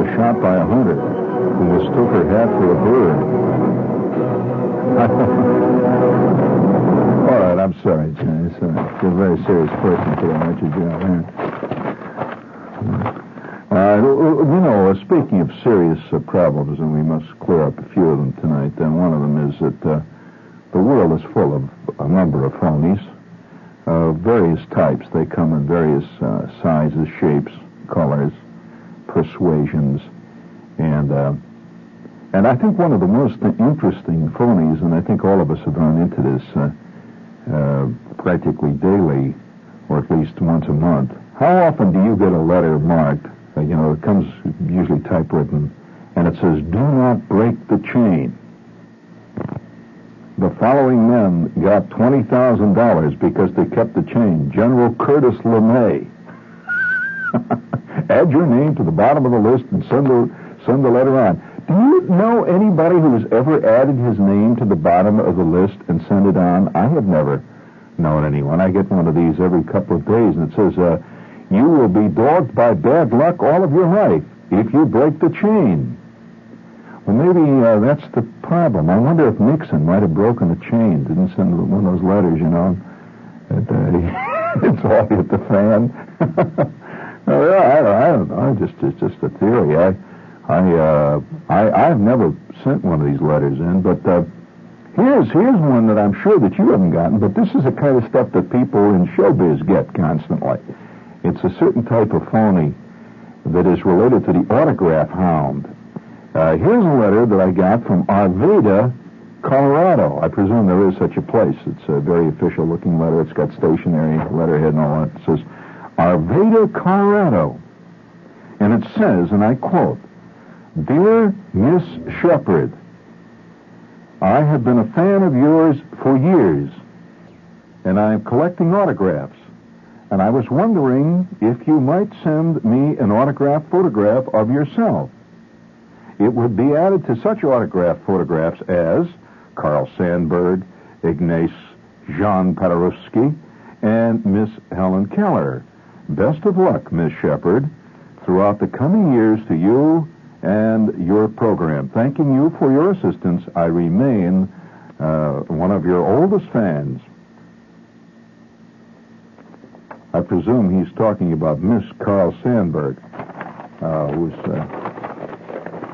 was shot by a hunter who mistook her hat for a bird. All right, I'm sorry, Johnny. Sorry. You're a very serious person today, aren't you, John? Uh, you know, uh, speaking of serious uh, problems, and we must clear up a few of them tonight, then one of them is that uh, the world is full of a number of phonies, uh, various types. They come in various uh, sizes, shapes, colors, persuasions, and uh, and I think one of the most interesting phonies, and I think all of us have run into this uh, uh, practically daily, or at least once a month. How often do you get a letter marked? Uh, you know, it comes usually typewritten, and it says, "Do not break the chain." The following men got twenty thousand dollars because they kept the chain. General Curtis LeMay. Add your name to the bottom of the list and send the send the letter on. Do you know anybody who has ever added his name to the bottom of the list and sent it on? I have never known anyone. I get one of these every couple of days, and it says, uh, "You will be dogged by bad luck all of your life if you break the chain." Well, maybe uh, that's the problem. I wonder if Nixon might have broken the chain, didn't send one of those letters, you know, that uh, it's all hit the fan. Oh, yeah, I don't, I don't know. Just, it's just a theory. I, I, uh, I, I've never sent one of these letters in, but uh, here's here's one that I'm sure that you haven't gotten. But this is the kind of stuff that people in showbiz get constantly. It's a certain type of phony that is related to the autograph hound. Uh, here's a letter that I got from Arvada, Colorado. I presume there is such a place. It's a very official-looking letter. It's got stationery letterhead and all that. It says. Arvada, Colorado. And it says, and I quote, Dear Miss Shepherd, I have been a fan of yours for years, and I am collecting autographs. And I was wondering if you might send me an autograph photograph of yourself. It would be added to such autograph photographs as Carl Sandburg, Ignace Jean Paderewski, and Miss Helen Keller. Best of luck, Miss Shepherd, throughout the coming years to you and your program. Thanking you for your assistance, I remain uh, one of your oldest fans. I presume he's talking about Miss Carl Sandburg, uh, uh,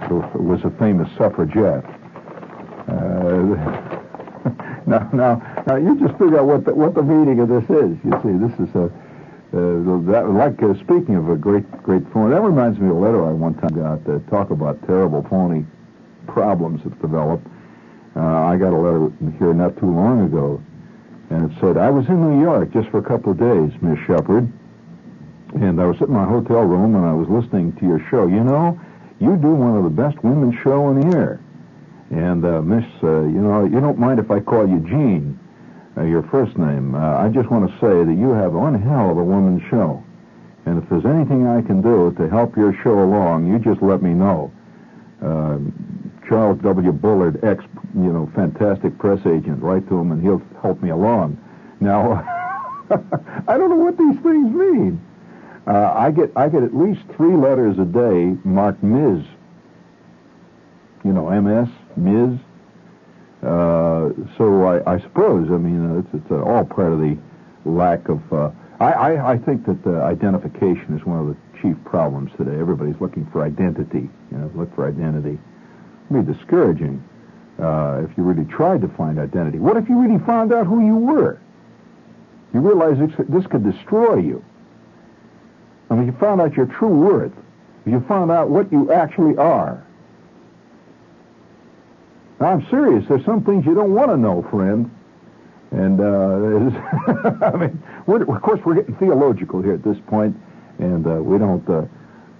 who was a famous suffragette. Uh, now, now, now, you just figure out what the, what the meaning of this is. You see, this is a that, like uh, speaking of a great, great phone, that reminds me of a letter I one time got to talk about terrible phony problems that's developed. Uh, I got a letter here not too long ago, and it said, I was in New York just for a couple of days, Miss Shepherd, and I was sitting in my hotel room and I was listening to your show. You know, you do one of the best women's show in the air. And, uh, Miss, uh, you know, you don't mind if I call you Jean uh, your first name. Uh, I just want to say that you have one hell of a woman's show. And if there's anything I can do to help your show along, you just let me know. Uh, Charles W. Bullard, ex, you know, fantastic press agent, write to him and he'll help me along. Now, I don't know what these things mean. Uh, I get I get at least three letters a day marked Ms. You know, MS, Ms. Uh, so I, I, suppose, I mean, uh, it's, it's uh, all part of the lack of. Uh, I, I, I, think that identification is one of the chief problems today. Everybody's looking for identity. You know, look for identity. It'd be discouraging if you really tried to find identity. What if you really found out who you were? You realize this, this could destroy you. I mean, you found out your true worth. You found out what you actually are. I'm serious. There's some things you don't want to know, friend. And, uh, I mean, of course, we're getting theological here at this point, and uh, we don't uh,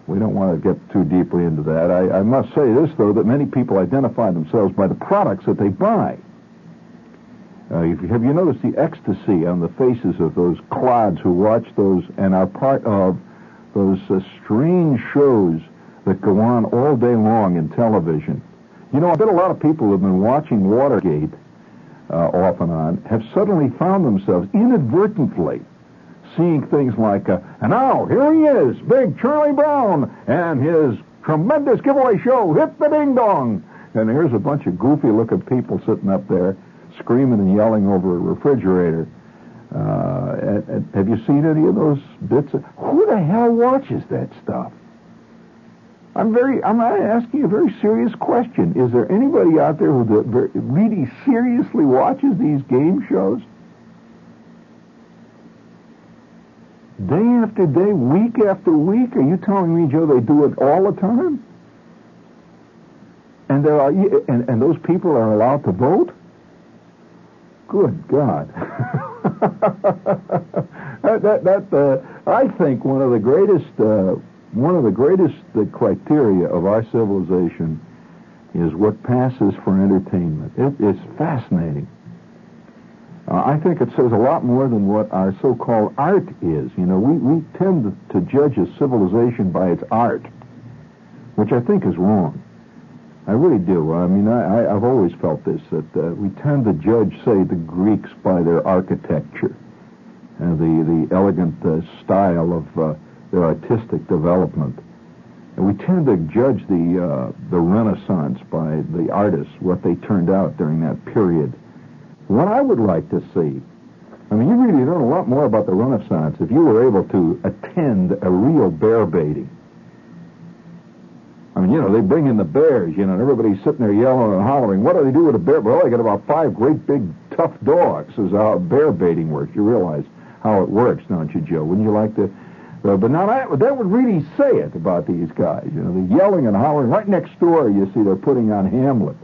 we don't want to get too deeply into that. I, I must say this, though, that many people identify themselves by the products that they buy. Uh, have you noticed the ecstasy on the faces of those clods who watch those and are part of those uh, strange shows that go on all day long in television? You know, I bet a lot of people who have been watching Watergate uh, off and on have suddenly found themselves inadvertently seeing things like, uh, and now here he is, big Charlie Brown, and his tremendous giveaway show. Hit the ding dong. And here's a bunch of goofy looking people sitting up there screaming and yelling over a refrigerator. Uh, and, and have you seen any of those bits? Of, who the hell watches that stuff? I'm very, I'm asking a very serious question. Is there anybody out there who really seriously watches these game shows? Day after day, week after week? Are you telling me, Joe, they do it all the time? And there are, and, and those people are allowed to vote? Good God. that, that, that uh, I think one of the greatest, uh, one of the greatest uh, criteria of our civilization is what passes for entertainment. It is fascinating. Uh, I think it says a lot more than what our so-called art is. You know, we, we tend to judge a civilization by its art, which I think is wrong. I really do. I mean, I, I've always felt this, that uh, we tend to judge, say, the Greeks by their architecture and the, the elegant uh, style of uh, their artistic development. And we tend to judge the, uh, the Renaissance by the artists, what they turned out during that period. What I would like to see, I mean, you really learn a lot more about the Renaissance if you were able to attend a real bear baiting. I mean, you know, they bring in the bears, you know, and everybody's sitting there yelling and hollering. What do they do with a bear? Well, they got about five great big tough dogs. Is how bear baiting works. You realize how it works, don't you, Joe? Wouldn't you like to? Uh, but now that, that would really say it about these guys. You know, they're yelling and hollering. Right next door, you see, they're putting on Hamlet,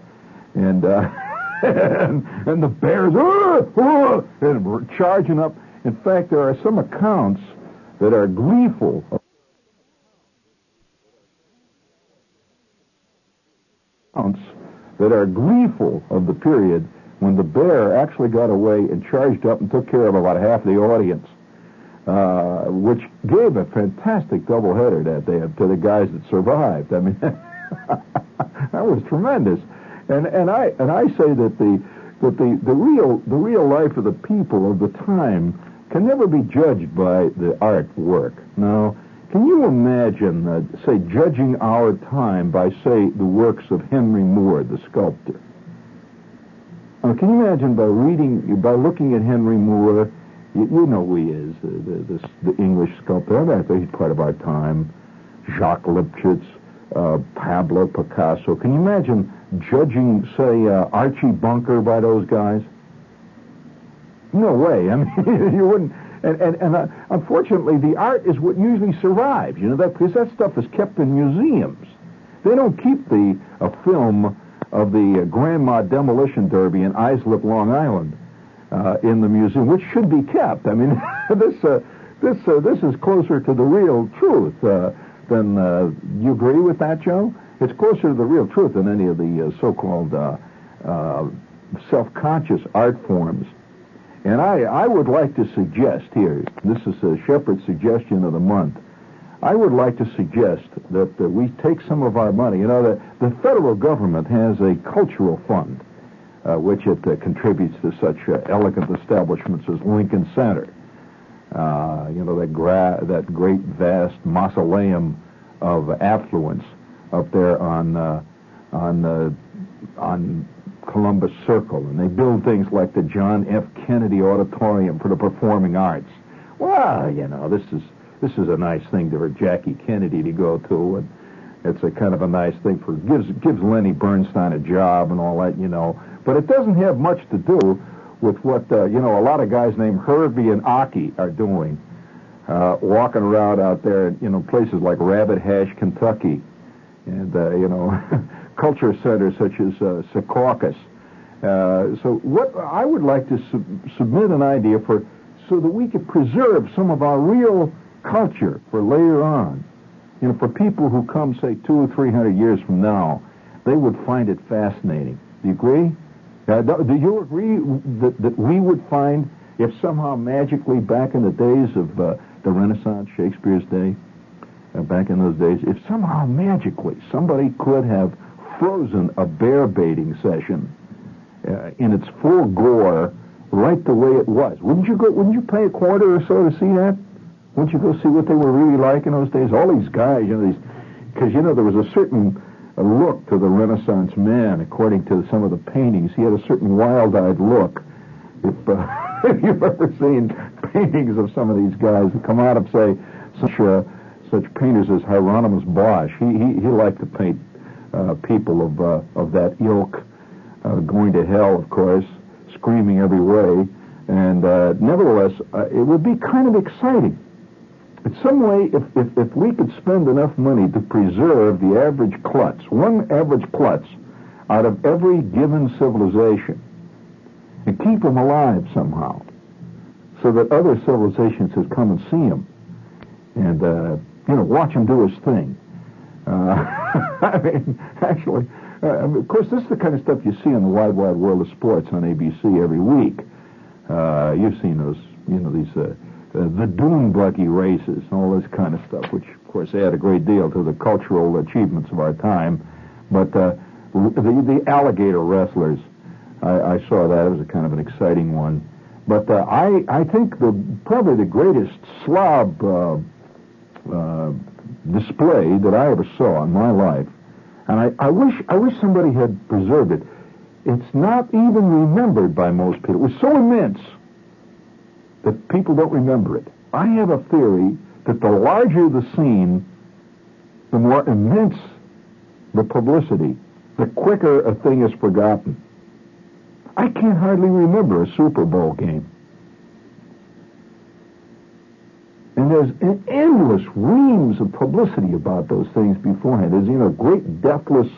and uh, and, and the bears, uh, uh, and charging up. In fact, there are some accounts that are gleeful accounts that are gleeful of the period when the bear actually got away and charged up and took care of about half the audience, uh, which gave a fantastic doubleheader that day to the guys that survived. I mean, that was tremendous. And and I and I say that the that the, the real the real life of the people of the time can never be judged by the artwork. Now, can you imagine, uh, say, judging our time by, say, the works of Henry Moore, the sculptor? Uh, can you imagine by reading, by looking at Henry Moore, you, you know who he is, the, the, the, English sculptor. I think he's part of our time. Jacques Lipchitz, uh, Pablo Picasso. Can you imagine judging, say, uh, Archie Bunker by those guys? No way. I mean, you wouldn't. And, and, and uh, unfortunately, the art is what usually survives, you know, that, because that stuff is kept in museums. They don't keep the a film of the uh, Grandma Demolition Derby in Islip, Long Island, uh, in the museum, which should be kept. I mean, this uh, this uh, this is closer to the real truth uh, than. Uh, you agree with that, Joe? It's closer to the real truth than any of the uh, so-called self-conscious art forms and I, I would like to suggest here, this is a Shepherd's suggestion of the month, I would like to suggest that uh, we take some of our money. You know, the, the federal government has a cultural fund, uh, which it uh, contributes to such uh, elegant establishments as Lincoln Center. Uh, you know, that, gra- that great, vast mausoleum of affluence up there on, uh, on, on Columbus Circle, and they build things like the John F. Kennedy Auditorium for the Performing Arts. Well, you know, this is this is a nice thing for Jackie Kennedy to go to, and it's a kind of a nice thing for gives gives Lenny Bernstein a job and all that, you know. But it doesn't have much to do with what uh, you know. A lot of guys named Herbie and Aki are doing, uh, walking around out there, you know, places like Rabbit Hash, Kentucky, and uh, you know. culture centers such as uh, Secaucus. Uh, so what I would like to sub- submit an idea for so that we could preserve some of our real culture for later on. You know, for people who come, say, two or three hundred years from now, they would find it fascinating. Do you agree? Uh, do you agree that, that we would find, if somehow magically back in the days of uh, the Renaissance, Shakespeare's day, uh, back in those days, if somehow magically somebody could have frozen a bear baiting session uh, in its full gore, right the way it was. Wouldn't you go? Wouldn't you pay a quarter or so to see that? Wouldn't you go see what they were really like in those days? All these guys, you know, these Because, you know, there was a certain look to the Renaissance man, according to some of the paintings. He had a certain wild-eyed look. If, uh, if you've ever seen paintings of some of these guys who come out of, say, such uh, such painters as Hieronymus Bosch, he he, he liked to paint uh, people of uh, of that ilk, uh, going to hell, of course, screaming every way, and uh, nevertheless, it would be kind of exciting. In some way, if, if, if we could spend enough money to preserve the average klutz, one average klutz, out of every given civilization, and keep them alive somehow, so that other civilizations could come and see him, and uh, you know, watch him do his thing. Uh, I mean, actually, uh, of course, this is the kind of stuff you see in the wide, wide world of sports on ABC every week. Uh, you've seen those, you know, these uh, uh, the dune buggy races, all this kind of stuff, which of course add a great deal to the cultural achievements of our time. But uh, the the alligator wrestlers, I, I saw that. It was a kind of an exciting one. But uh, I I think the probably the greatest slob uh, uh, display that I ever saw in my life, and I, I wish I wish somebody had preserved it. It's not even remembered by most people. It was so immense that people don't remember it. I have a theory that the larger the scene, the more immense the publicity, the quicker a thing is forgotten. I can't hardly remember a Super Bowl game. And there's an endless reams of publicity about those things beforehand. There's, you know, great deathless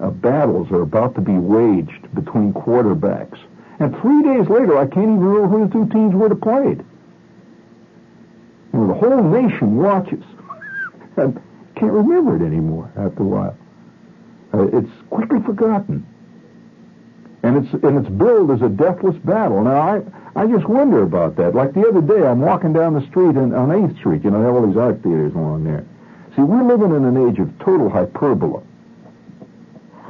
uh, battles are about to be waged between quarterbacks. And three days later, I can't even remember who the two teams were have played. Know, the whole nation watches. I can't remember it anymore after a while. Uh, it's quickly forgotten. And it's, and it's billed as a deathless battle. Now, I, I just wonder about that. Like the other day, I'm walking down the street in, on 8th Street. You know, they have all these art theaters along there. See, we're living in an age of total hyperbole.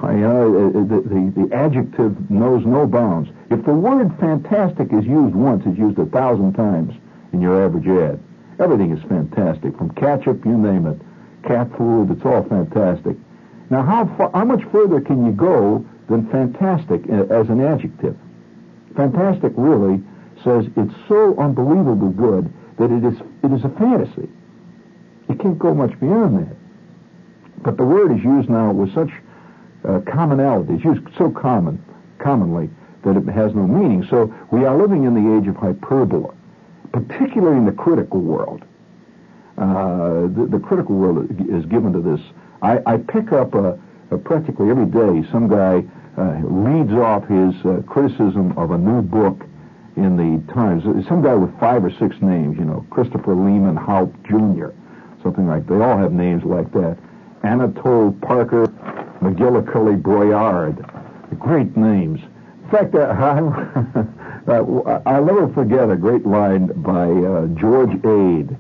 I, uh, the, the, the adjective knows no bounds. If the word fantastic is used once, it's used a thousand times in your average ad. Everything is fantastic, from ketchup, you name it, cat food, it's all fantastic. Now, how far, how much further can you go than fantastic as an adjective? Fantastic really says it's so unbelievably good that it is it is a fantasy. You can't go much beyond that. But the word is used now with such uh, commonality. It's used so common, commonly that it has no meaning. So we are living in the age of hyperbole, particularly in the critical world. Uh, the, the, critical world is given to this. I, I pick up uh, uh, practically every day some guy uh, reads off his uh, criticism of a new book in the Times. Some guy with five or six names, you know, Christopher Lehmann-Haupt Jr., something like. They all have names like that. Anatole Parker McGillicuddy Broyard. Great names. In fact, uh, uh, I'll never forget a great line by uh, George Ade.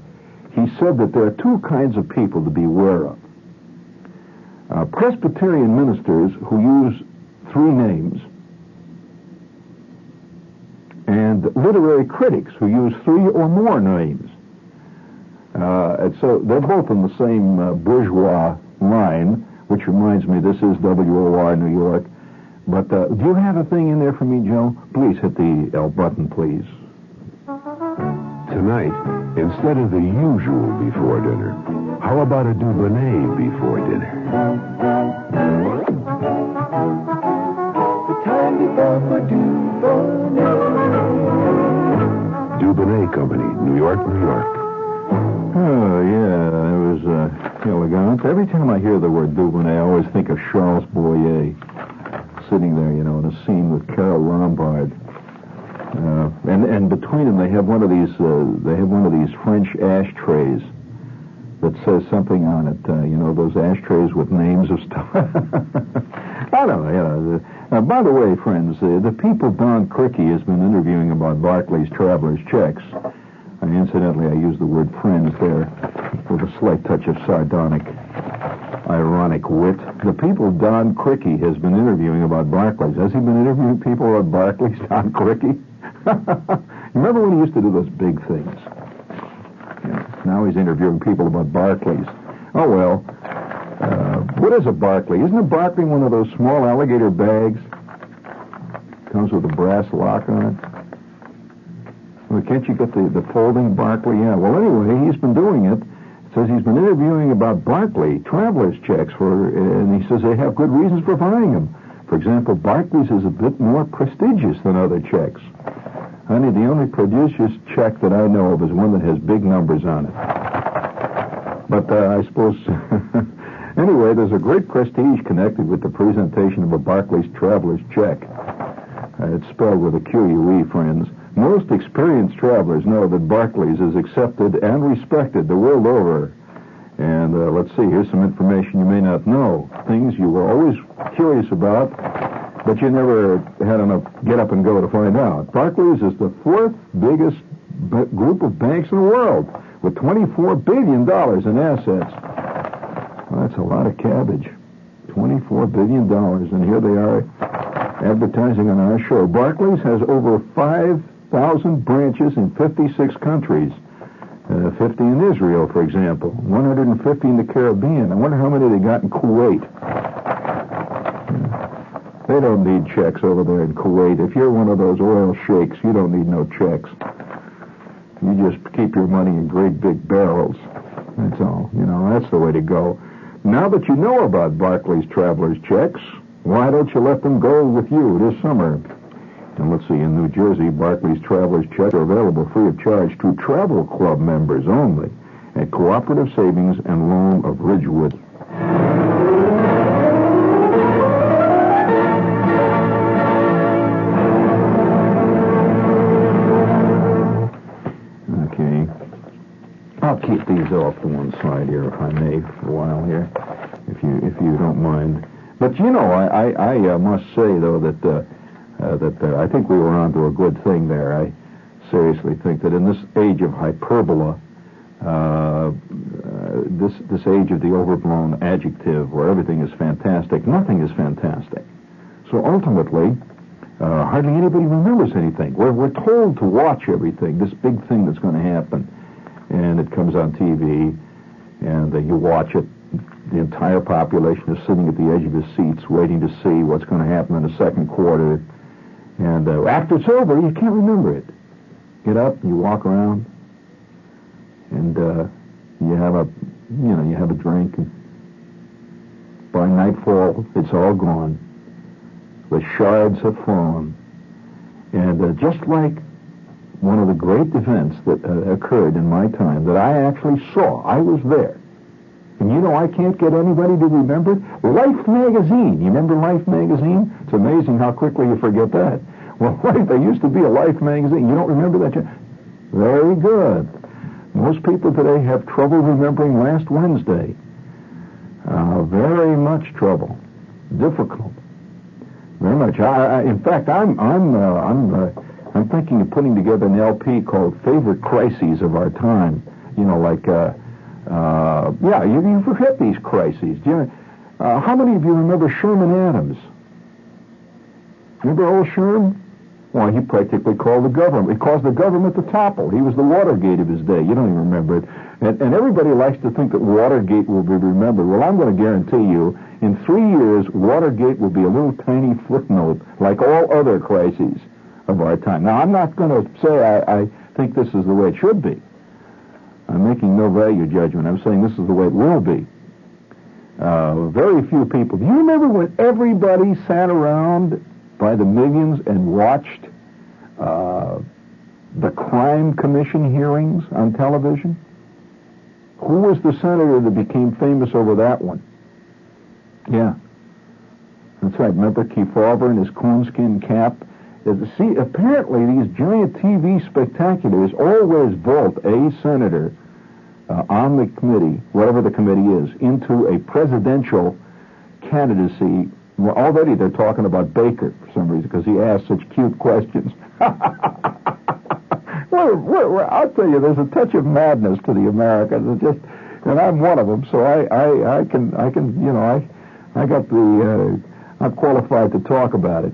He said that there are two kinds of people to beware of. Uh, Presbyterian ministers who use three names, and literary critics who use three or more names. Uh, and so they're both in the same uh, bourgeois line, which reminds me, this is WOR New York. But uh, do you have a thing in there for me, Joe? Please hit the L button, please. Tonight, instead of the usual before dinner, how about a Dubonnet before dinner? The time before for Dubonnet. Dubonnet Company, New York, New York. Oh, yeah, it was uh, elegant. Every time I hear the word Dubonnet, I always think of Charles Boyer sitting there, you know, in a scene with Carole Lombard. Uh, and and between them, they have one of these uh, they have one of these French ashtrays that says something on it. Uh, you know, those ashtrays with names of stuff. I don't know. You know. Uh, by the way, friends, uh, the people Don Criqui has been interviewing about Barclays Traveler's Checks and incidentally, I use the word friends there with a slight touch of sardonic, ironic wit. The people Don Criqui has been interviewing about Barclays. Has he been interviewing people about Barclays, Don Criqui? Remember when he used to do those big things? Yeah. Now he's interviewing people about Barclays. Oh, well. Uh, what is a Barclay? Isn't a Barclay one of those small alligator bags? Comes with a brass lock on it. Well, can't you get the, the folding Barclay? Yeah. Well, anyway, he's been doing it. Says he's been interviewing about Barclay traveler's checks for, and he says they have good reasons for buying them. For example, Barclays is a bit more prestigious than other checks. Honey, the only prodigious check that I know of is one that has big numbers on it. But uh, I suppose, anyway, there's a great prestige connected with the presentation of a Barclays traveler's check. Uh, it's spelled with a Q-U-E, friends. Most experienced travelers know that Barclays is accepted and respected the world over. And uh, let's see, here's some information you may not know. Things you were always curious about, but you never had enough get up and go to find out. Barclays is the fourth biggest b- group of banks in the world with $24 billion in assets. Well, that's a lot of cabbage. $24 billion, and here they are advertising on our show. Barclays has over 5,000 branches in 56 countries. Uh, 50 in Israel, for example. 150 in the Caribbean. I wonder how many they got in Kuwait. They don't need checks over there in Kuwait. If you're one of those oil sheiks, you don't need no checks. You just keep your money in great big barrels. That's all. You know, that's the way to go. Now that you know about Barclays Traveler's Checks, why don't you let them go with you this summer? And let's see, in New Jersey, Barclays Traveler's Checks are available free of charge to Travel Club members only at Cooperative Savings and Loan of Ridgewood. Okay. I'll keep these off to one side here, if I may, for a while here, if you if you don't mind. But you know, I I, I uh, must say though that uh, uh, that uh, I think we were onto a good thing there. I seriously think that in this age of hyperbola, uh, uh, this this age of the overblown adjective, where everything is fantastic, nothing is fantastic. So ultimately, uh, hardly anybody remembers anything. We're we're told to watch everything, this big thing that's going to happen, and it comes on TV, and you watch it. The entire population is sitting at the edge of the seats, waiting to see what's going to happen in the second quarter. And uh, after it's over, you can't remember it. Get up, you walk around, and uh, you have a, you know, you have a drink. And by nightfall, it's all gone. The shards have fallen, and uh, just like one of the great events that uh, occurred in my time that I actually saw, I was there. And you know, I can't get anybody to remember Life magazine. You remember Life magazine? It's amazing how quickly you forget that. Well, Life, there used to be a Life magazine. You don't remember that? Very good. Most people today have trouble remembering last Wednesday. Uh, very much trouble. Difficult. Very much. I, I, in fact, I'm I'm uh, I'm uh, I'm thinking of putting together an LP called "Favorite Crises of Our Time." You know, like uh, yeah, you, you forget these crises. Do you, uh, how many of you remember Sherman Adams? Remember old Sherman? Well, he practically called the government. He caused the government to topple. He was the Watergate of his day. You don't even remember it. And, and everybody likes to think that Watergate will be remembered. Well, I'm going to guarantee you, in three years, Watergate will be a little tiny footnote, like all other crises of our time. Now, I'm not going to say I, I think this is the way it should be. I'm making no value judgment. I'm saying this is the way it will be. Uh, very few people. Do you remember when everybody sat around by the millions and watched uh, the crime commission hearings on television? Who was the senator that became famous over that one? Yeah. That's right. Remember Kefauver in his coonskin cap? See, apparently these giant TV spectaculars always vote a senator uh, on the committee, whatever the committee is, into a presidential candidacy. Already they're talking about Baker for some reason because he asked such cute questions. I'll tell you, there's a touch of madness to the Americans. It's just, and I'm one of them, so I, I, I can, I can, you know, I, I got the, uh, I'm qualified to talk about it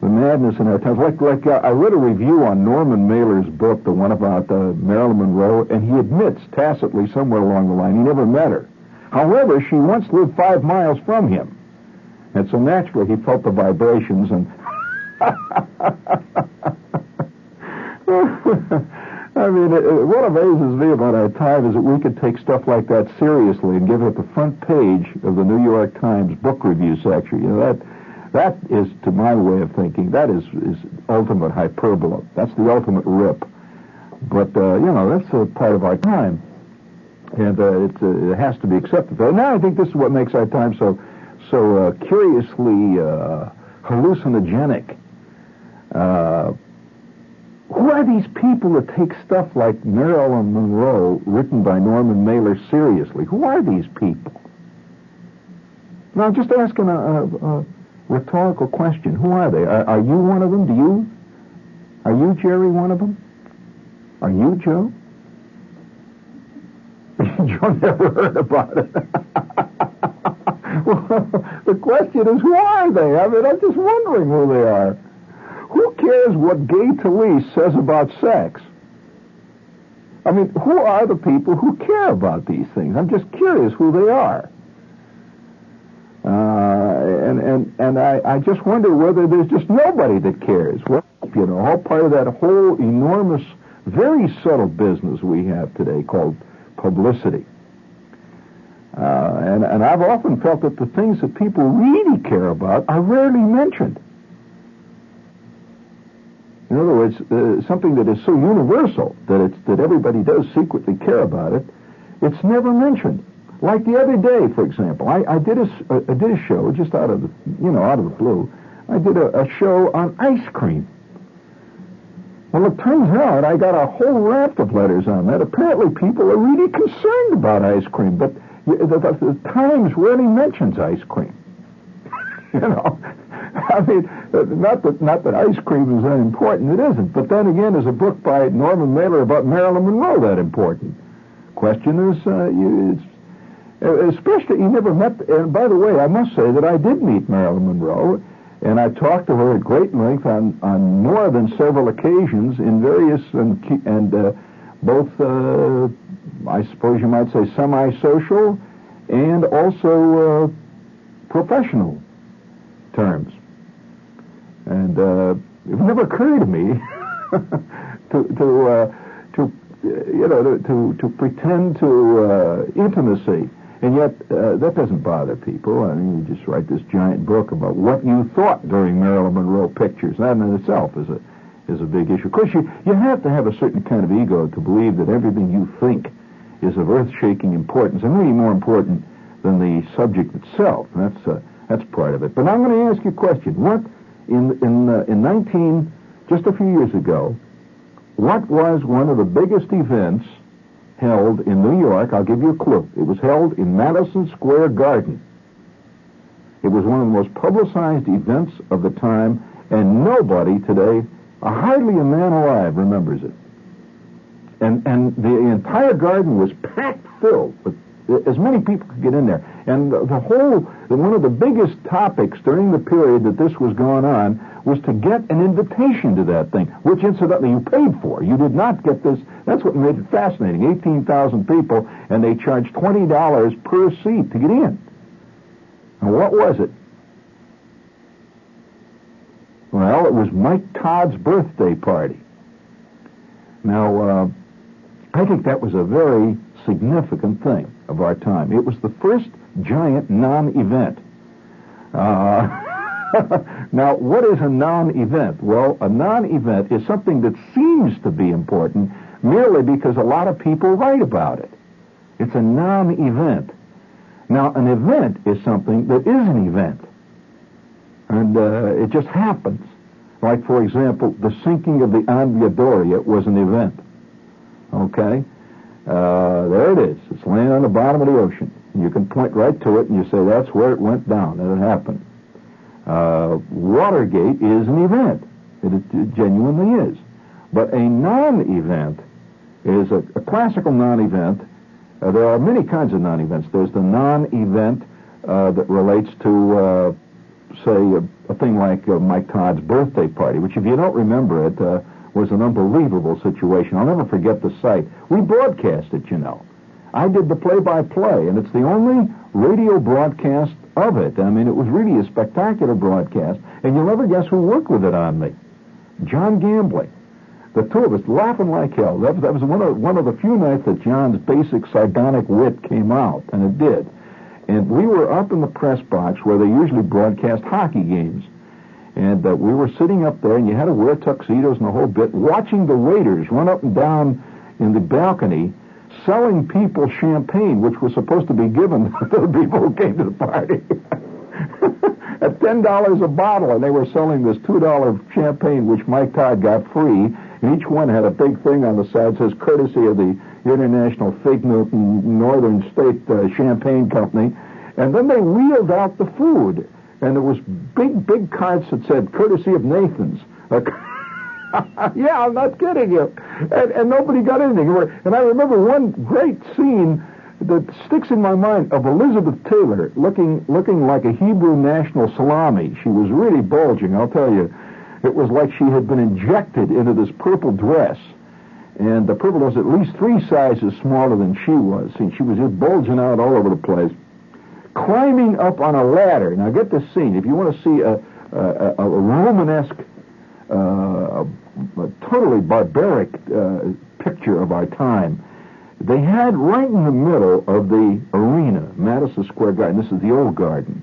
the madness in our times. Like, like uh, I read a review on Norman Mailer's book, the one about uh, Marilyn Monroe, and he admits tacitly somewhere along the line he never met her. However, she once lived five miles from him. And so naturally he felt the vibrations and I mean, it, it, what amazes me about our time is that we could take stuff like that seriously and give it the front page of the New York Times book review section. You know, that that is, to my way of thinking, that is is ultimate hyperbole. That's the ultimate rip. But uh, you know, that's a part of our time, and uh, it, uh, it has to be accepted. And now I think this is what makes our time so so uh, curiously uh, hallucinogenic. Uh, who are these people that take stuff like Marilyn Monroe, written by Norman Mailer, seriously? Who are these people? Now, I'm just asking a, a rhetorical question. Who are they? Are, are, you one of them? Do you? Are you, Jerry, one of them? Are you, Joe? Joe never heard about it. well, the question is, who are they? I mean, I'm just wondering who they are. Who cares what Gay Talese says about sex? I mean, who are the people who care about these things? I'm just curious who they are. Uh, and and and I, I just wonder whether there's just nobody that cares. Well, you know, all part of that whole enormous, very subtle business we have today called publicity. Uh, and and I've often felt that the things that people really care about are rarely mentioned. In other words, uh, something that is so universal that it's that everybody does secretly care about it, it's never mentioned. Like the other day, for example, I, I did a I did a show just out of the you know out of the blue. I did a, a show on ice cream. Well, it turns out I got a whole raft of letters on that. Apparently, people are really concerned about ice cream, but the, the, the Times rarely mentions ice cream. you know, I mean, not that not that ice cream is unimportant. It isn't. But then again, is a book by Norman Mailer about Marilyn Monroe that important? Question is, uh, you, uh, especially you never met. And by the way, I must say that I did meet Marilyn Monroe, and I talked to her at great length on on more than several occasions in various and and uh, both, uh, I suppose you might say, semi-social and also uh, professional terms. And uh, it never occurred to me to to uh, to you know to to, to pretend to uh, intimacy, and yet uh, that doesn't bother people. I mean, you just write this giant book about what you thought during Marilyn Monroe pictures. That in itself is a is a big issue. Of course, you you have to have a certain kind of ego to believe that everything you think is of earth-shaking importance, and really more important than the subject itself. That's uh, that's part of it. But I'm going to ask you a question. What in in uh, in 19 just a few years ago, what was one of the biggest events held in New York? I'll give you a clue. It was held in Madison Square Garden. It was one of the most publicized events of the time, and nobody today, uh, hardly a man alive, remembers it. And and the entire garden was packed full with uh, as many people could get in there. And the whole, one of the biggest topics during the period that this was going on was to get an invitation to that thing, which incidentally you paid for. You did not get this. That's what made it fascinating. 18,000 people, and they charged $20 per seat to get in. And what was it? Well, it was Mike Todd's birthday party. Now, uh, I think that was a very significant thing of our time. It was the first giant non-event. Uh, now, what is a non-event? Well, a non-event is something that seems to be important merely because a lot of people write about it. It's a non-event. Now, an event is something that is an event. And uh, it just happens. Like, for example, the sinking of the Andrea Doria was an event. Okay? Uh, there it is. It's laying on the bottom of the ocean. You can point right to it and you say that's where it went down and it happened. Uh, Watergate is an event. It, it genuinely is. But a non-event is a, a classical non-event. Uh, there are many kinds of non-events. There's the non-event uh, that relates to, uh, say, a, a, thing like uh, Mike Todd's birthday party, which if you don't remember it, was an unbelievable situation. I'll never forget the sight. We broadcast it, you know. I did the play-by-play, and it's the only radio broadcast of it. I mean, it was really a spectacular broadcast, and you'll never guess who worked with it on me. John Gambling. The two of us laughing like hell. That was, that was one of one of the few nights that John's basic sardonic wit came out, and it did. And we were up in the press box where they usually broadcast hockey games. And uh, we were sitting up there, and you had to wear tuxedos and the whole bit, watching the waiters run up and down in the balcony selling people champagne, which was supposed to be given to the people who came to the party. At ten dollars a bottle, and they were selling this two dollar champagne, which Mike Todd got free. And each one had a big thing on the side says courtesy of the International Fake Northern State uh, Champagne Company. And then they wheeled out the food, and there was big, big cards that said courtesy of Nathan's. yeah, I'm not kidding you. And, and nobody got anything. And I remember one great scene that sticks in my mind of Elizabeth Taylor looking looking like a Hebrew national salami. She was really bulging, I'll tell you. It was like she had been injected into this purple dress. And the purple was at least three sizes smaller than she was. See, she was just bulging out all over the place. Climbing up on a ladder. Now get this scene. If you want to see a, a, a Romanesque uh, a totally barbaric uh, picture of our time. They had right in the middle of the arena, Madison Square Garden. This is the old garden.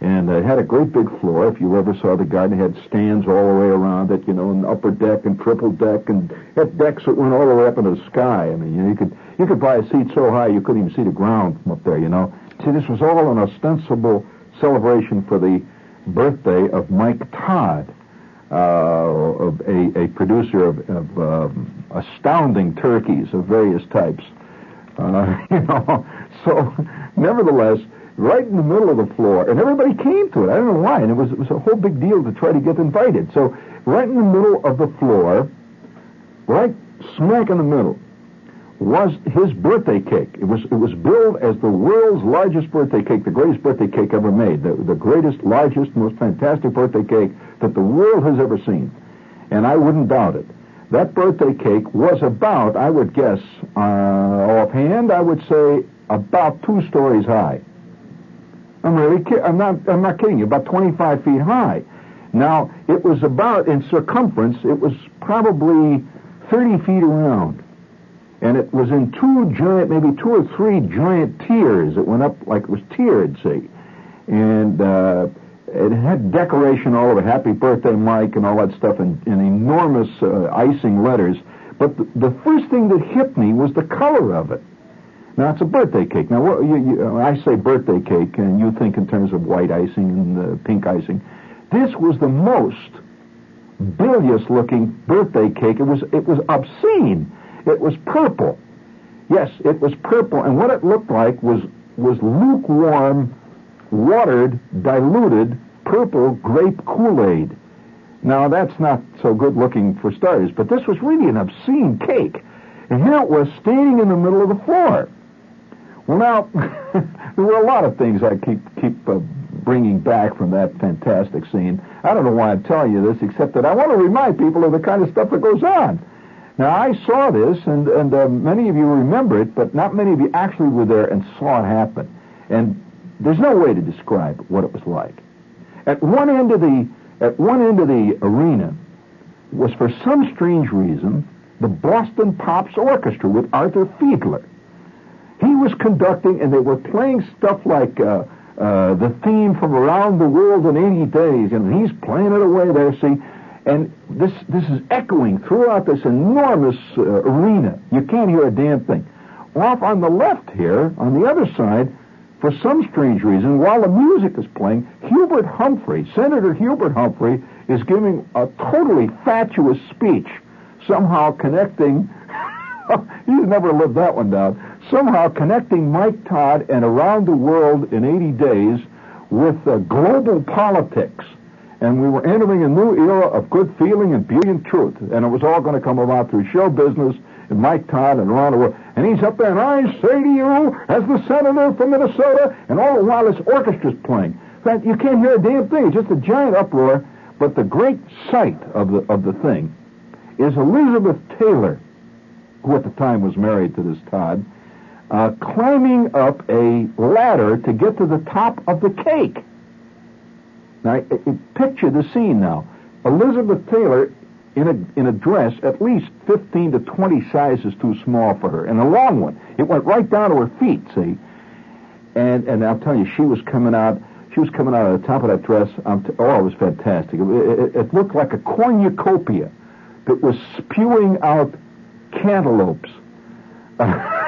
And it had a great big floor. If you ever saw the garden, it had stands all the way around it, you know, an upper deck and triple deck, and had decks that went all the way up into the sky. I mean, you, know, you could you could buy a seat so high you couldn't even see the ground from up there, you know. See, this was all an ostensible celebration for the birthday of Mike Todd, uh, a, a producer of, of um, astounding turkeys of various types. Uh, you know, so nevertheless, right in the middle of the floor, and everybody came to it. I don't know why, and it was it was a whole big deal to try to get invited. So right in the middle of the floor, right smack in the middle, was his birthday cake. It was it was billed as the world's largest birthday cake, the greatest birthday cake ever made, the, the greatest, largest, most fantastic birthday cake that the world has ever seen. And I wouldn't doubt it. That birthday cake was about, I would guess, uh, offhand, I would say about two stories high. I'm really, ki- I'm not, I'm not kidding you, about 25 feet high. Now, it was about, in circumference, it was probably 30 feet around and it was in two giant, maybe two or three giant tiers. It went up like it was tiered, see, and uh, it had decoration all over, "Happy Birthday, Mike," and all that stuff, in, in enormous uh, icing letters. But the, the first thing that hit me was the color of it. Now it's a birthday cake. Now what, you, you, I say birthday cake, and you think in terms of white icing and uh, pink icing. This was the most bilious-looking birthday cake. It was it was obscene. It was purple. Yes, it was purple, and what it looked like was was lukewarm, watered, diluted purple grape Kool-Aid. Now that's not so good looking for starters, but this was really an obscene cake. And here it was standing in the middle of the floor. Well, now there were a lot of things I keep keep uh, bringing back from that fantastic scene. I don't know why I'm telling you this, except that I want to remind people of the kind of stuff that goes on. Now, I saw this, and, and uh, many of you remember it, but not many of you actually were there and saw it happen. And there's no way to describe what it was like. At one end of the at one end of the arena was, for some strange reason, the Boston Pops Orchestra with Arthur Fiedler. He was conducting, and they were playing stuff like uh, uh, the theme from Around the World in 80 Days, and he's playing it away there. See, and this, this is echoing throughout this enormous uh, arena. You can't hear a damn thing. Off on the left here, on the other side, for some strange reason, while the music is playing, Hubert Humphrey, Senator Hubert Humphrey, is giving a totally fatuous speech, somehow connecting, he's never lived that one down, somehow connecting Mike Todd and Around the World in 80 Days with uh, global politics and we were entering a new era of good feeling and beauty and truth, and it was all going to come about through show business and Mike Todd and Ron world. And he's up there, and I say to you, as the senator from Minnesota, and all the while this orchestra's playing. In fact, you can't hear a damn thing. It's just a giant uproar. But the great sight of the of the thing is Elizabeth Taylor, who at the time was married to this Todd, uh, climbing up a ladder to get to the top of the cake. Now, I- I- picture the scene now. Elizabeth Taylor in a, in a dress at least 15 to 20 sizes too small for her, and a long one. It went right down to her feet, see? And, and I'll tell you, she was coming out, she was coming out of the top of that dress. Um, t- oh, it was fantastic. It, it, it looked like a cornucopia that was spewing out cantaloupes.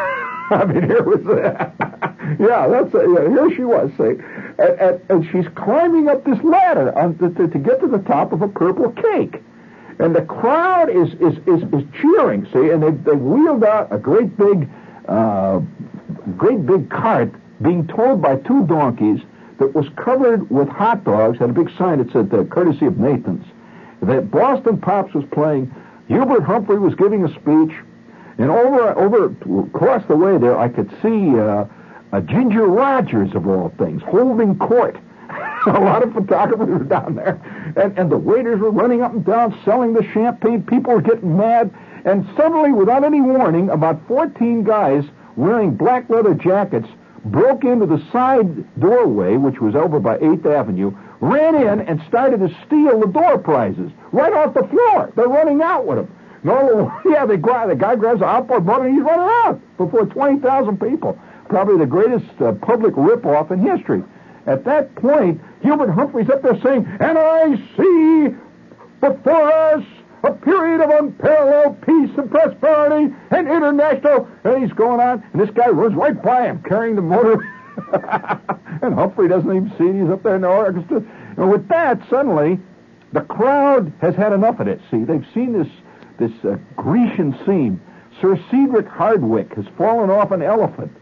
I mean, here was, yeah, that's, a, yeah, here she was, see, and, and, and she's climbing up this ladder on, to, to, to get to the top of a purple cake. And the crowd is, is, is, is cheering, see, and they, they wheeled out a great big, uh, great big cart being towed by two donkeys that was covered with hot dogs, had a big sign that said, uh, courtesy of Nathan's. That Boston Pops was playing, Hubert Humphrey was giving a speech, and over, over, across the way there, I could see, uh, Ginger Rogers, of all things, holding court. a lot of photographers were down there, and, and the waiters were running up and down selling the champagne. People were getting mad, and suddenly, without any warning, about 14 guys wearing black leather jackets broke into the side doorway, which was over by 8th Avenue, ran in and started to steal the door prizes right off the floor. They're running out with them. No, yeah, the guy, the guy grabs an outboard motor and he's running out before 20,000 people. Probably the greatest uh, public rip-off in history. At that point, Hubert Humphrey's up there saying, and I see before us a period of unparalleled peace and prosperity and international. And he's going on, and this guy runs right by him carrying the motor. and Humphrey doesn't even see it. He's up there in the orchestra. And with that, suddenly, the crowd has had enough of it. See, they've seen this this uh, Grecian scene. Sir Cedric Hardwicke has fallen off an elephant.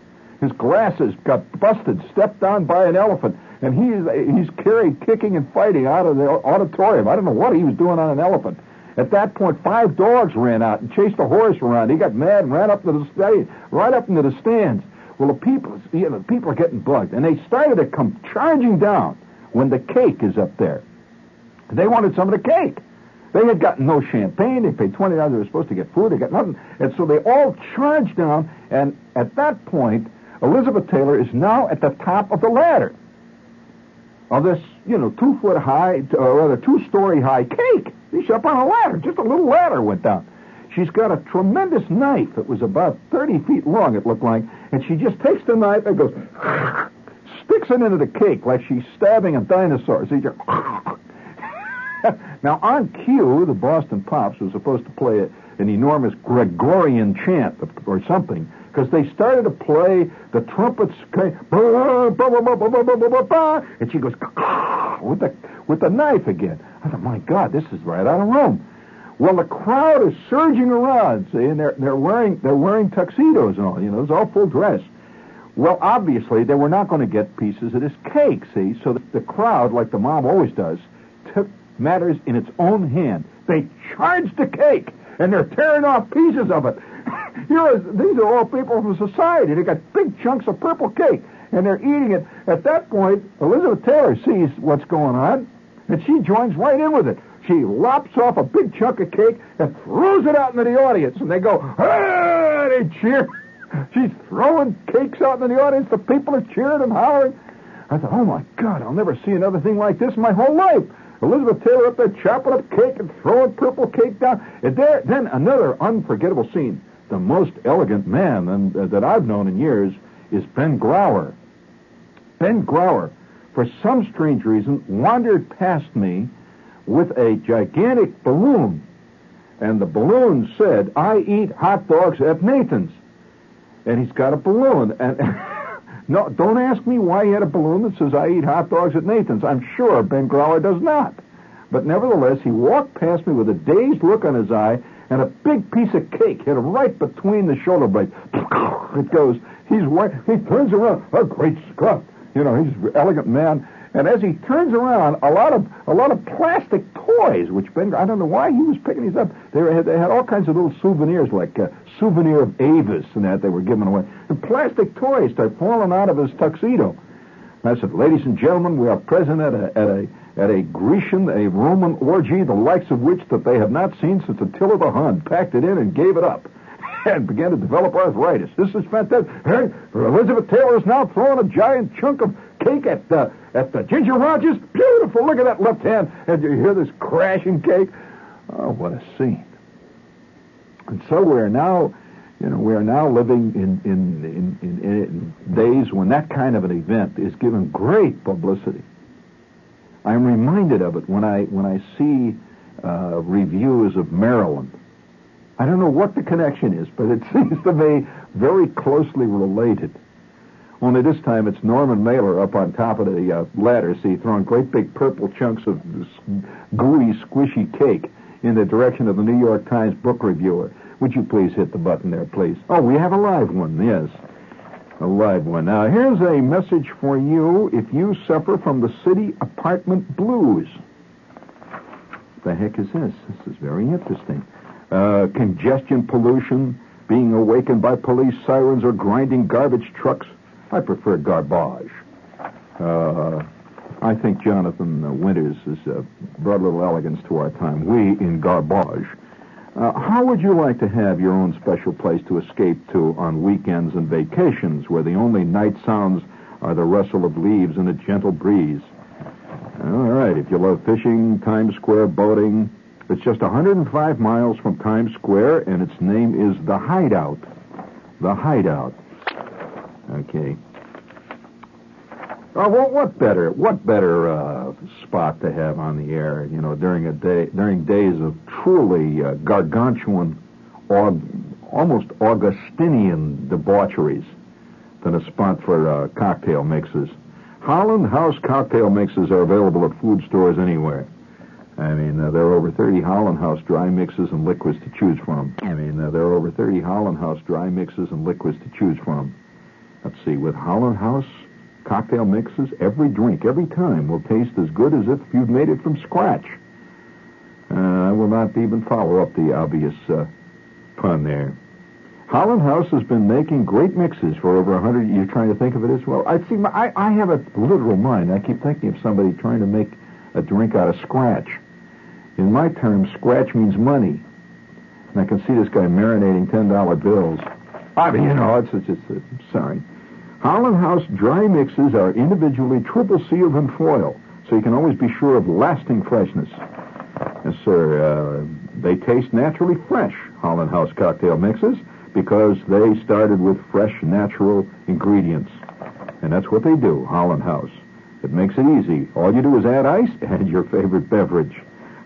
His glasses got busted, stepped on by an elephant, and he's he's carried kicking and fighting out of the auditorium. I don't know what he was doing on an elephant. At that point, five dogs ran out and chased a horse around. He got mad and ran up to the stage, right up into the stands. Well, the people, you know, the people are getting bugged, and they started to come charging down when the cake is up there. They wanted some of the cake. They had gotten no champagne. They paid twenty dollars. They were supposed to get food. They got nothing, and so they all charged down. And at that point, Elizabeth Taylor is now at the top of the ladder of this, you know, two foot high, or uh, rather two story high cake. She's up on a ladder. Just a little ladder went down. She's got a tremendous knife that was about 30 feet long, it looked like, and she just takes the knife and goes, sticks it into the cake like she's stabbing a dinosaur. Just now, on cue, the Boston Pops was supposed to play a, an enormous Gregorian chant or something, because they started to play the trumpets, and she goes with the with the knife again. I thought, my God, this is right out of Rome. Well, the crowd is surging around, see, and they're they're wearing they're wearing tuxedos and all, you know, it's all full dress. Well, obviously, they were not going to get pieces of this cake, see, so the, the crowd, like the mob always does, took matters in its own hand. They charged the cake, and they're tearing off pieces of it. Here is, these are all people from society. They got big chunks of purple cake, and they're eating it. At that point, Elizabeth Taylor sees what's going on, and she joins right in with it. She lops off a big chunk of cake and throws it out into the audience, and they go, hey! They cheer. She's throwing cakes out into the audience. The people are cheering and hollering. I thought, oh my God, I'll never see another thing like this in my whole life. Elizabeth Taylor up there chopping up cake and throwing purple cake down. And there, then another unforgettable scene. The most elegant man and, uh, that I've known in years is Ben Grauer. Ben Grauer, for some strange reason, wandered past me with a gigantic balloon. And the balloon said, I eat hot dogs at Nathan's. And he's got a balloon. And no, don't ask me why he had a balloon that says, I eat hot dogs at Nathan's. I'm sure Ben Grauer does not. But nevertheless, he walked past me with a dazed look on his eye, and a big piece of cake hit him right between the shoulder blades. It goes. He's white. He turns around. A great Scott. You know, he's an elegant man. And as he turns around, a lot of a lot of plastic toys, which Ben, I don't know why he was picking these up. They, were, they had all kinds of little souvenirs, like a souvenir of Avis and that they were giving away. And plastic toys start falling out of his tuxedo. And I said, ladies and gentlemen, we are present at a, at a at a Grecian, a Roman orgy, the likes of which that they have not seen since Attila the Hun packed it in and gave it up. and began to develop arthritis. This is fantastic. Elizabeth Taylor is now throwing a giant chunk of cake at the at the Ginger Rogers. Beautiful. Look at that left hand, and you hear this crashing cake. Oh, what a scene! And so we're now, you know, we are now living in in, in in in days when that kind of an event is given great publicity. I'm reminded of it when I when I see uh, reviews of Marilyn. I don't know what the connection is, but it seems to me very closely related. Only this time it's Norman Mailer up on top of the uh, ladder, see, throwing great big purple chunks of gooey, squishy cake in the direction of the New York Times book reviewer. Would you please hit the button there, please? Oh, we have a live one, yes. A live one. Now, here's a message for you if you suffer from the city apartment blues. The heck is this? This is very interesting. Uh, congestion, pollution, being awakened by police sirens or grinding garbage trucks. I prefer garbage. Uh, I think Jonathan Winters has uh, brought a little elegance to our time. We in garbage. Uh, how would you like to have your own special place to escape to on weekends and vacations where the only night sounds are the rustle of leaves and a gentle breeze? All right, if you love fishing, Times Square boating, it's just 105 miles from Times Square, and its name is The Hideout. The Hideout. Okay. Oh, well, what better, what better uh, spot to have on the air? You know, during a day, during days of truly uh, gargantuan, or almost Augustinian debaucheries, than a spot for uh, cocktail mixes. Holland House cocktail mixes are available at food stores anywhere. I mean, uh, there are over 30 Holland House dry mixes and liquids to choose from. I mean, uh, there are over 30 Holland House dry mixes and liquids to choose from. Let's see, with Holland House cocktail mixes, every drink, every time will taste as good as if you've made it from scratch. Uh, I will not even follow up the obvious uh, pun there. Holland House has been making great mixes for over a hundred. You're trying to think of it as well. I see. I, I have a literal mind. I keep thinking of somebody trying to make a drink out of scratch. In my terms, scratch means money. And I can see this guy marinating $10 bills. I mean, you know, it's, it's, it's, it's sorry. Holland House dry mixes are individually triple sealed in foil, so you can always be sure of lasting freshness. Yes, sir. Uh, they taste naturally fresh, Holland House cocktail mixes, because they started with fresh, natural ingredients. And that's what they do, Holland House. It makes it easy. All you do is add ice and your favorite beverage.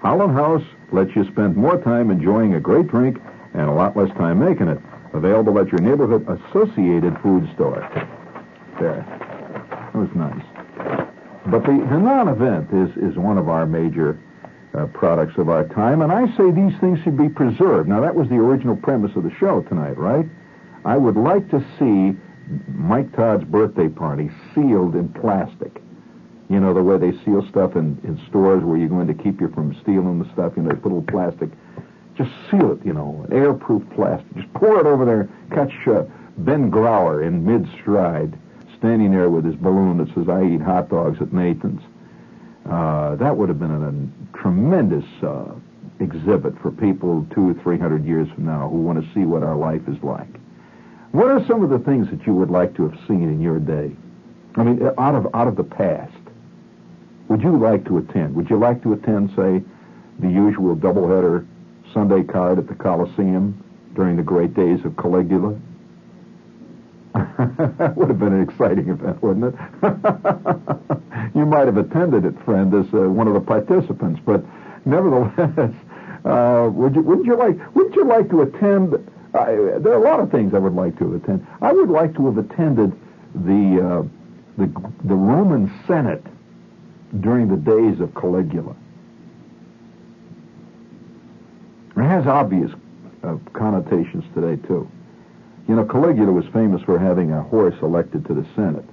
Holland House lets you spend more time enjoying a great drink and a lot less time making it. Available at your neighborhood associated food store. There. That was nice. But the, non-event is, is one of our major uh, products of our time, and I say these things should be preserved. Now, that was the original premise of the show tonight, right? I would like to see Mike Todd's birthday party sealed in plastic. You know, the way they seal stuff in, in stores where you're going to keep you from stealing the stuff, you know, they put a little plastic. Just seal it, you know, airproof plastic. Just pour it over there. Catch uh, Ben Grauer in mid-stride, standing there with his balloon that says, I eat hot dogs at Nathan's. Uh, that would have been a, a tremendous uh, exhibit for people two or three hundred years from now who want to see what our life is like. What are some of the things that you would like to have seen in your day? I mean, out of out of the past. Would you like to attend? Would you like to attend, say, the usual doubleheader Sunday card at the Coliseum during the great days of Caligula? That would have been an exciting event, wouldn't it? you might have attended it, friend, as uh, one of the participants, but nevertheless, uh, would you? Wouldn't you like? Wouldn't you like to attend? Uh, there are a lot of things I would like to attend. I would like to have attended the uh, the the Roman Senate during the days of Caligula. It has obvious uh, connotations today, too. You know, Caligula was famous for having a horse elected to the Senate.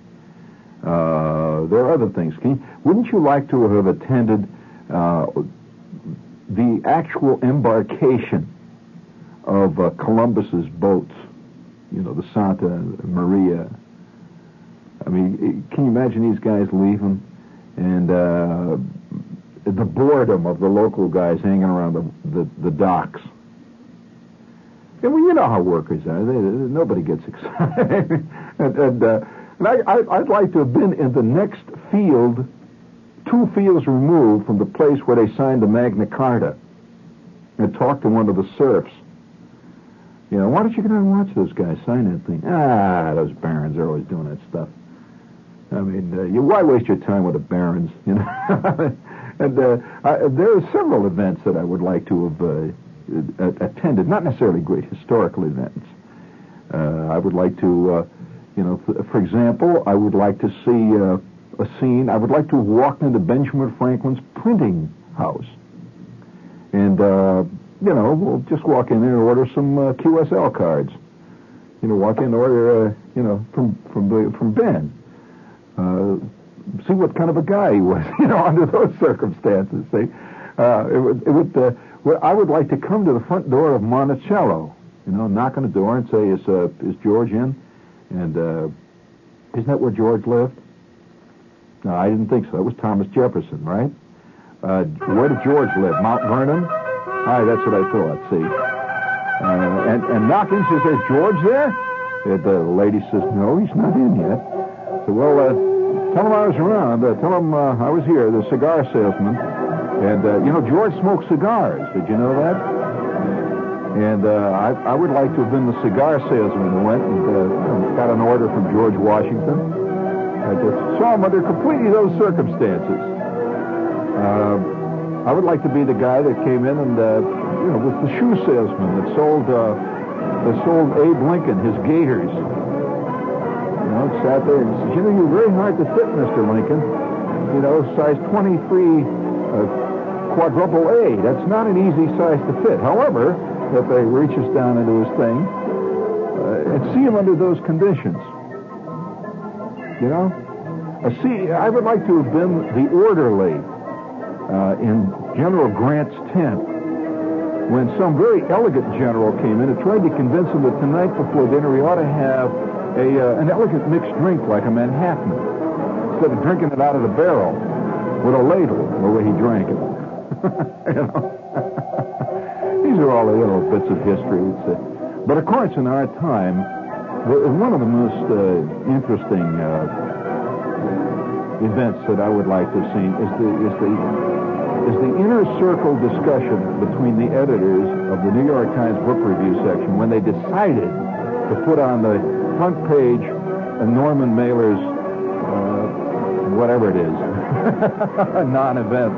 Uh, there are other things. You, wouldn't you like to have attended uh, the actual embarkation of uh, Columbus's boats? You know, the Santa Maria. I mean, can you imagine these guys leaving? and uh, the boredom of the local guys hanging around the, the, the docks. And well, you know how workers are. They, they, nobody gets excited. and and, uh, and I, I, I'd like to have been in the next field, two fields removed from the place where they signed the Magna Carta, and talked to one of the serfs. You know, why don't you go and watch those guys sign that thing? Ah, those barons are always doing that stuff. I mean, uh, you, why waste your time with the barons? You know, and uh, I, there are several events that I would like to have uh, attended, not necessarily great historical events. Uh, I would like to, uh, you know, th- for example, I would like to see uh, a scene. I would like to walk into Benjamin Franklin's printing house, and you know, we'll just walk in there and order some QSL cards. You know, walk in and order, you know, from from from Ben uh, see what kind of a guy he was, you know, under those circumstances. See, uh, it would, it would uh, well, I would like to come to the front door of Monticello, you know, knock on the door and say, "Is uh, is George in?" And uh, isn't that where George lived? No, I didn't think so. It was Thomas Jefferson, right? Uh, where did George live? Mount Vernon. Aye, that's what I thought. See, uh, and and knocking, she says, "George there?" And the lady says, "No, he's not in yet." So, well, uh, tell him I was around. Uh, tell him uh, I was here, the cigar salesman. And, uh, you know, George smoked cigars. Did you know that? And uh, I, I would like to have been the cigar salesman who went and uh, got an order from George Washington. I just saw him under completely those circumstances. Uh, I would like to be the guy that came in and, uh, you know, was the shoe salesman that sold, uh, that sold Abe Lincoln his gaiters You know, sat there and says, you know, you're very hard to fit, Mr. Lincoln. You know, size 23 uh, quadruple A. That's not an easy size to fit. However, if he reaches down into his thing uh, and see him under those conditions, you know, uh, see, I would like to have been the orderly uh, in General Grant's tent when some very elegant general came in and tried to convince him that tonight before dinner he ought to have a uh, an elegant mixed drink like a Manhattan instead of drinking it out of the barrel with a ladle the way he drank it. you know? These are all the little bits of history. Uh, but of course, in our time, one of the most uh, interesting uh, events that I would like to seen is the is the is the inner circle discussion between the editors of the New York Times Book Review section when they decided to put on the front page a Norman Mailer's, uh, whatever it is, non-event.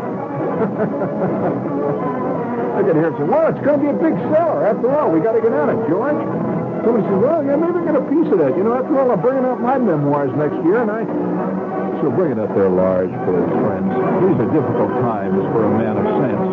I can hear him say, well, it's going to be a big seller. After all, we got to get at it, George. Somebody says, well, yeah, maybe get a piece of that. You know, after all, I'm bringing out my memoirs next year, and I... So bring it up there large, please, friends. These are difficult times for a man of sense.